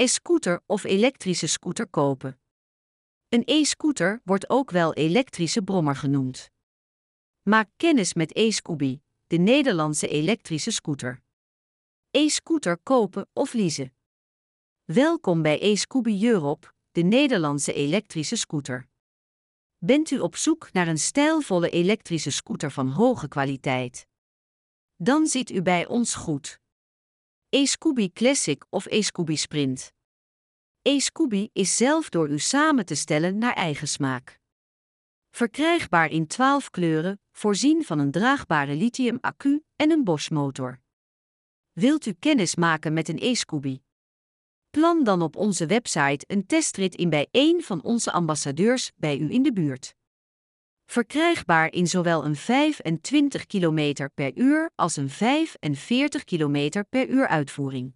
e-scooter of elektrische scooter kopen. Een e-scooter wordt ook wel elektrische brommer genoemd. Maak kennis met e-scooby, de Nederlandse elektrische scooter. E-scooter kopen of leasen. Welkom bij e-scooby Europe, de Nederlandse elektrische scooter. Bent u op zoek naar een stijlvolle elektrische scooter van hoge kwaliteit? Dan ziet u bij ons goed. E-Scooby Classic of E-Scooby Sprint. E-Scooby is zelf door u samen te stellen naar eigen smaak. Verkrijgbaar in 12 kleuren, voorzien van een draagbare lithium-accu en een Bosch-motor. Wilt u kennis maken met een e-Scooby? Plan dan op onze website een testrit in bij een van onze ambassadeurs bij u in de buurt. Verkrijgbaar in zowel een 25 km per uur als een 45 km per uur uitvoering.